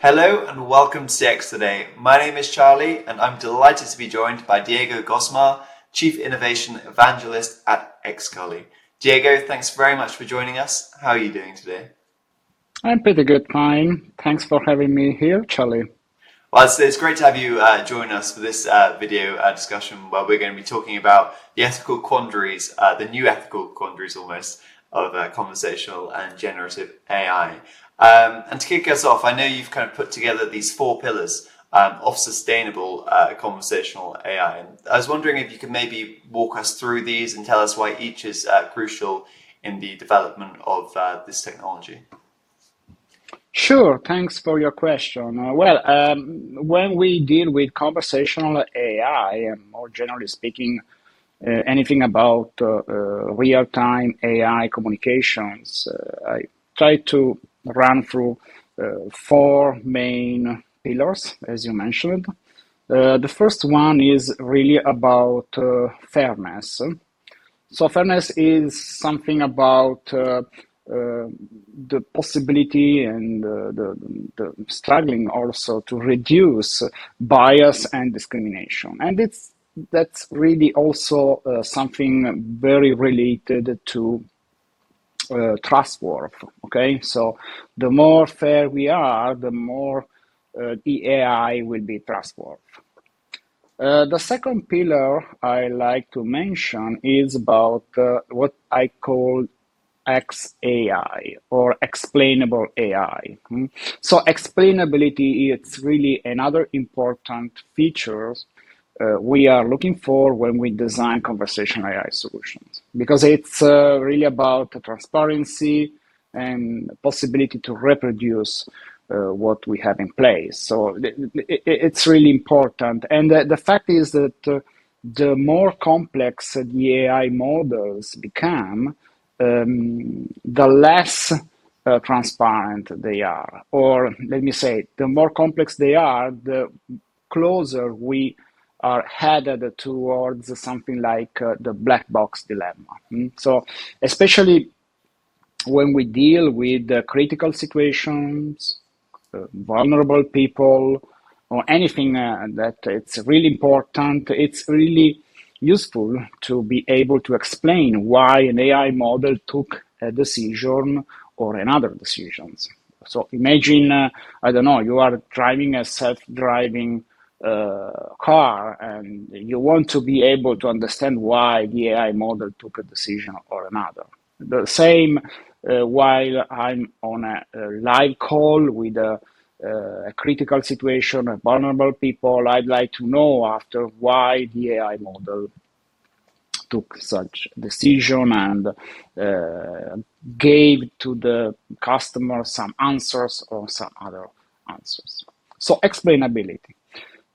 Hello and welcome to CX Today. My name is Charlie and I'm delighted to be joined by Diego Gosmar, Chief Innovation Evangelist at XCALLY. Diego, thanks very much for joining us. How are you doing today? I'm pretty good, fine. Thanks for having me here, Charlie. Well, it's, it's great to have you uh, join us for this uh, video uh, discussion where we're going to be talking about the ethical quandaries, uh, the new ethical quandaries almost, of uh, conversational and generative AI. Um, and to kick us off, I know you've kind of put together these four pillars um, of sustainable uh, conversational AI. And I was wondering if you could maybe walk us through these and tell us why each is uh, crucial in the development of uh, this technology. Sure, thanks for your question. Uh, well, um, when we deal with conversational AI, and more generally speaking, anything about uh, real time AI communications, I try to run through uh, four main pillars, as you mentioned. Uh, the first one is really about uh, fairness. So, fairness is something about uh, uh, the possibility and uh, the, the, struggling also to reduce bias and discrimination. And it's that's really also something very related to uh, trustworthy. Okay, so the more fair we are, the more uh, the AI will be trustworthy. Uh, the second pillar I like to mention is about uh, what I call XAI or explainable AI. Hmm? So explainability is really another important feature uh, we are looking for when we design conversational AI solutions because it's uh, really about transparency and possibility to reproduce uh, what we have in place. So it, it, it's really important. And the, the fact is that uh, the more complex the AI models become, um, the less uh, transparent they are. Or let me say, the more complex they are, the closer we are headed towards something like uh, the black box dilemma. Mm? So, especially when we deal with uh, critical situations, uh, vulnerable people, or anything uh, that it's really important, it's really useful to be able to explain why an AI model took a decision or another decisions. So imagine, uh, I don't know, you are driving a self-driving car and you want to be able to understand why the AI model took a decision or another. The same uh, while I'm on a, a, live call with a, a critical situation, a vulnerable people, I'd like to know after why the AI model took such decision and uh, gave to the customer some answers or some other answers. So explainability.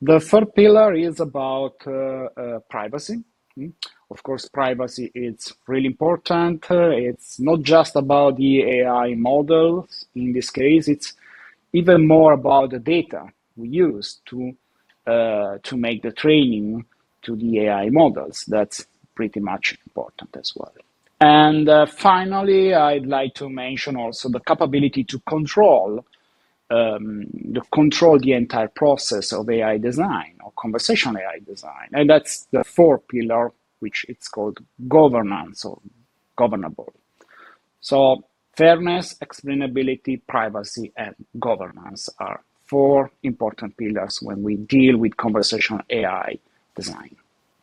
The third pillar is about uh, uh, privacy. Hmm? Of course, privacy is really important. Uh, it's not just about the AI models. In this case, it's even more about the data we use to uh, to make the training to the AI models. That's pretty much important as well. And uh, finally, I'd like to mention also the capability to control um, control the entire process of AI design or conversational AI design. And that's the fourth pillar, which it's called governance or governable. So fairness, explainability, privacy, and governance are four important pillars when we deal with conversational AI design.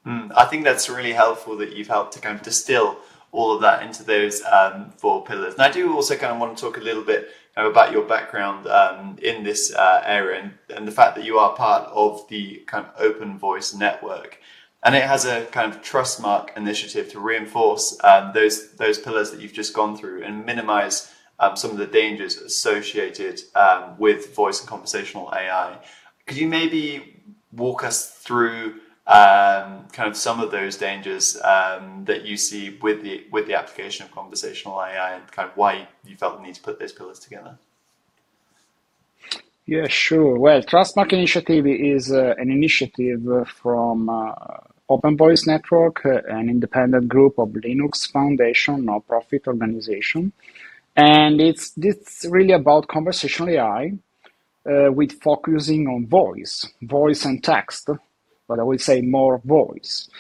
Mm, I think that's really helpful that you've helped to kind of distill all of that into those um, four pillars. And I do also kind of want to talk a little bit about your background um, in this uh, area and, and, the fact that you are part of the kind of open voice network. And it has a kind of Trustmark initiative to reinforce um, those those pillars that you've just gone through and minimize um, some of the dangers associated um, with voice and conversational AI. Could you maybe walk us through um, kind of some of those dangers um, that you see with the with the application of conversational AI and kind of why you felt the need to put those pillars together. Yeah, sure. Well, Trustmark Initiative is uh, an initiative from uh, Open Voice Network, uh, an independent group of Linux Foundation, non-profit organization, and it's it's really about conversational AI uh, with focusing on voice, voice and text, but I will say more voice.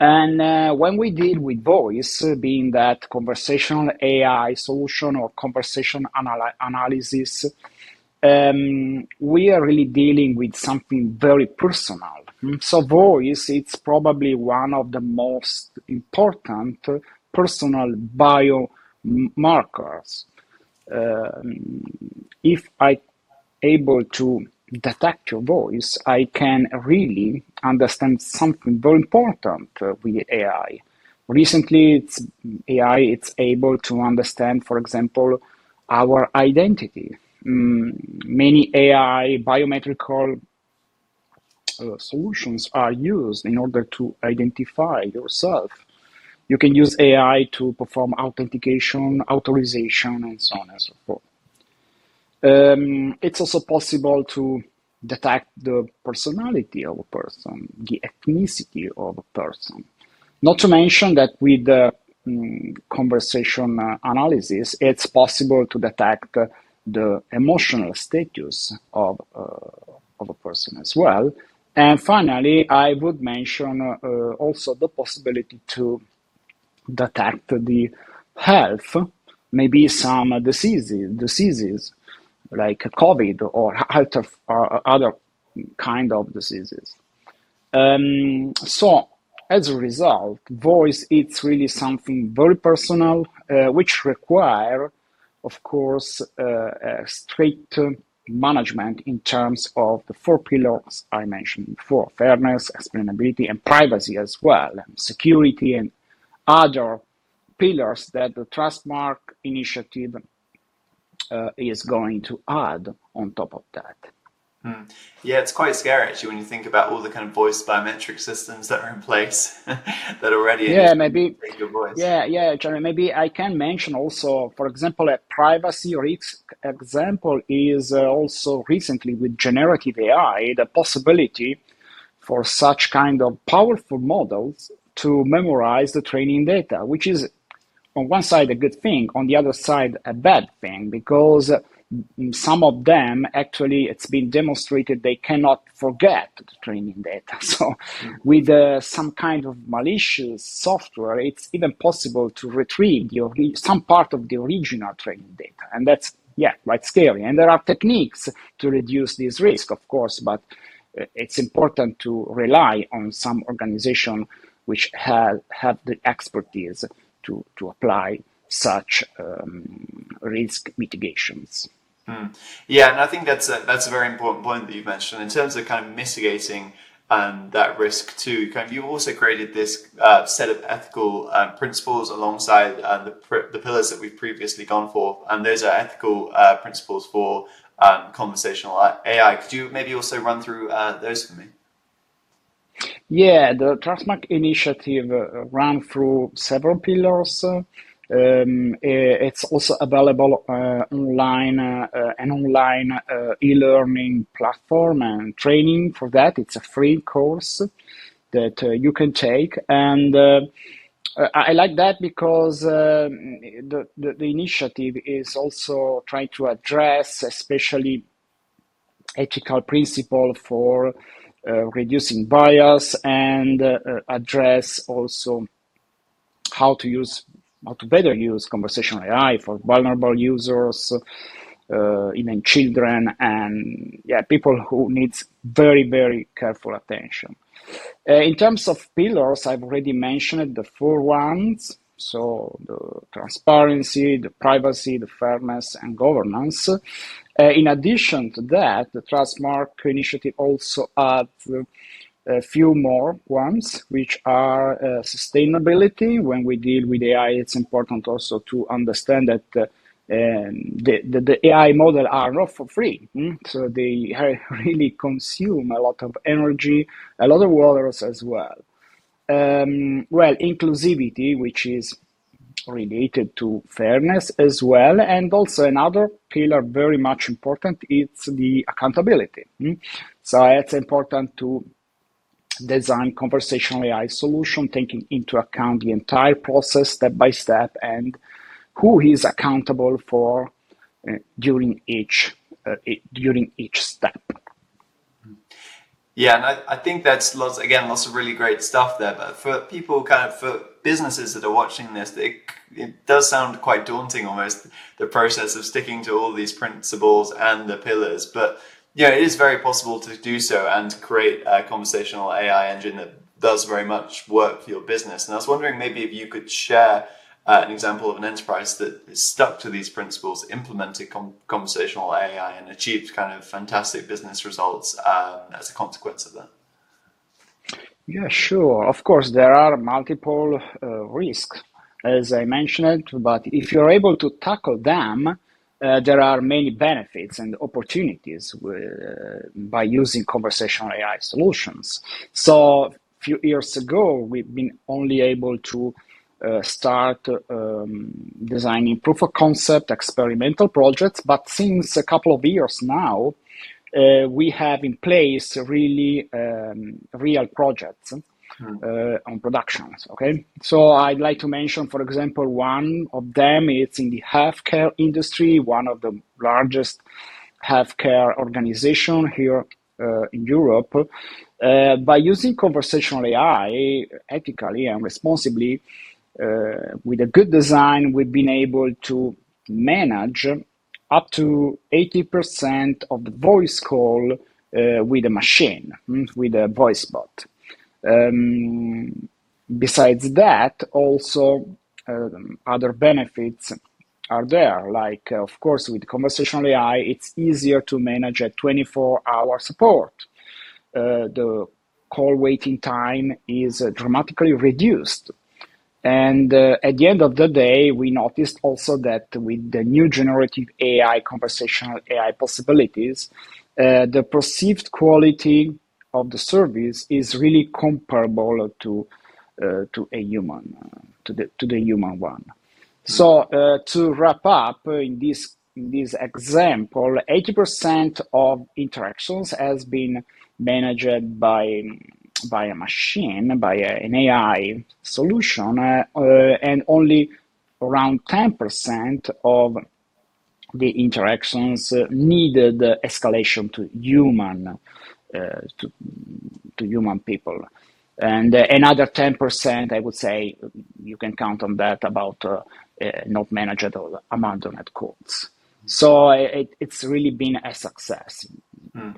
And uh, when we deal with voice, uh, being that conversational AI solution or conversation anal- analysis, um, we are really dealing with something very personal. Mm, So voice, it's probably one of the most important personal biomarkers. Um, if I able to detect your voice, I can really understand something very important uh, with AI. Recently, it's AI it's able to understand, for example, our identity. Mm, many AI biometrical uh, solutions are used in order to identify yourself. You can use AI to perform authentication, authorization, and so on and so forth. Um, it's also possible to detect the personality of a person, the ethnicity of a person. Not to mention that with the mm, conversation uh, analysis, it's possible to detect uh, the emotional status of, uh, of a person as well. And finally, I would mention uh, also the possibility to detect the health, maybe some diseases, diseases like COVID or or other kind of diseases. Um, so as a result, voice it's really something very personal, uh, which require, of course, uh, strict management in terms of the four pillars I mentioned before: fairness, explainability, and privacy as well, and security and other pillars that the Trustmark initiative uh, is going to add on top of that. Mm. Yeah, it's quite scary actually when you think about all the kind of voice biometric systems that are in place that already yeah maybe your voice. yeah yeah Jeremy, maybe I can mention also for example a privacy risk example is uh, also recently with generative AI the possibility for such kind of powerful models to memorize the training data, which is on one side a good thing, on the other side a bad thing, because some of them actually it's been demonstrated they cannot forget the training data. So with uh, some kind of malicious software, it's even possible to retrieve the, some part of the original training data, and that's yeah quite scary. And there are techniques to reduce this risk, of course, but uh, it's important to rely on some organization which have, have the expertise to, to apply such um, risk mitigations. Mm. Yeah, and I think that's a, that's a very important point that you mentioned in terms of kind of mitigating um, that risk too. Kind of, you also created this uh, set of ethical uh, principles alongside uh, the the pillars that we've previously gone for, and those are ethical uh, principles for um, conversational AI. Could you maybe also run through uh, those for me? Yeah, the Trustmark initiative uh, ran through several pillars. Um, it's also available uh, online, uh, an online uh, e-learning platform and training for that. It's a free course that you can take, and I like that because the, the, the initiative is also trying to address, especially ethical principle for uh, reducing bias and uh, address also how to use how to better use conversational AI for vulnerable users, uh, even children, and yeah, people who needs very very careful attention. Uh, in terms of pillars, I've already mentioned the four ones. So the transparency, the privacy, the fairness, and governance. Uh, in addition to that, the Trustmark initiative also adds a few more ones, which are uh, sustainability. When we deal with AI, it's important also to understand that uh, um, the, the, the, AI model are not for free. Mm? So they really consume a lot of energy, a lot of water as well. Um, well, inclusivity, which is related to fairness as well, and also another pillar very much important it's the accountability. Mm? So it's important to design conversational AI solution, taking into account the entire process step by step and who is accountable for uh, during each uh, during each step. Yeah, and I, I think that's lots again lots of really great stuff there. But for people, kind of for businesses that are watching this, it, it does sound quite daunting almost the process of sticking to all these principles and the pillars. But yeah, it is very possible to do so and create a conversational AI engine that does very much work for your business. And I was wondering maybe if you could share uh, an example of an enterprise that is stuck to these principles, implemented com- conversational AI, and achieved kind of fantastic business results um, as a consequence of that? Yeah, sure. Of course, there are multiple uh, risks, as I mentioned, but if you're able to tackle them, uh, there are many benefits and opportunities with, by using conversational AI solutions. So, a few years ago, we've been only able to uh, start um, designing proof of concept experimental projects. But since a couple of years now, uh, we have in place really um, real projects hmm. uh, on productions. Okay, so I'd like to mention, for example, one of them is in the healthcare industry, one of the largest healthcare organization here uh, in Europe. Uh, by using conversational AI ethically and responsibly, with a good design, we've been able to manage up to 80% of the voice call uh, with a machine, hmm, with a voice bot. Um, besides that, also um, other benefits are there. Like, uh, of course, with conversational AI, it's easier to manage a 24 hour support. Uh, the call waiting time is uh, dramatically reduced and uh, at the end of the day, we noticed also that with the new generative AI, conversational AI possibilities, uh, the perceived quality of the service is really comparable to uh, to a human, uh, to the to the human one. So uh, to wrap up uh, in this in this example, 80% of interactions has been managed by by a machine, by a, an AI solution, uh, uh, and only around 10% of the interactions uh, needed escalation to human to, to human people. And uh, another 10% i would say you can count on that about uh, uh, not managed or abandoned calls so it, it's really been a success. Mm.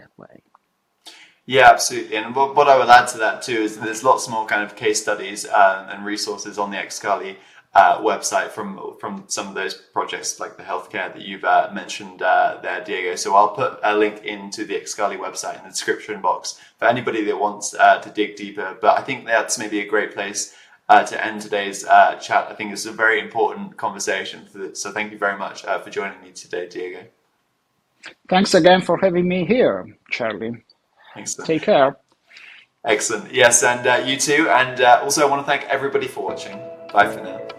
Yeah, absolutely. And what, what I would add to that too is there's lots more kind of case studies uh, and resources on the XCALLY uh, website from from some of those projects like the healthcare that you've uh, mentioned uh, there, Diego. So I'll put a link into the XCALLY website in the description box for anybody that wants uh, to dig deeper. But I think that's maybe a great place uh, to end today's chat. I think it's a very important conversation. So thank you very much for joining me today, Diego. Thanks again for having me here, Charlie. Excellent. Take care. Excellent. Yes, and uh, you too. And uh, also, I want to thank everybody for watching. Bye for now.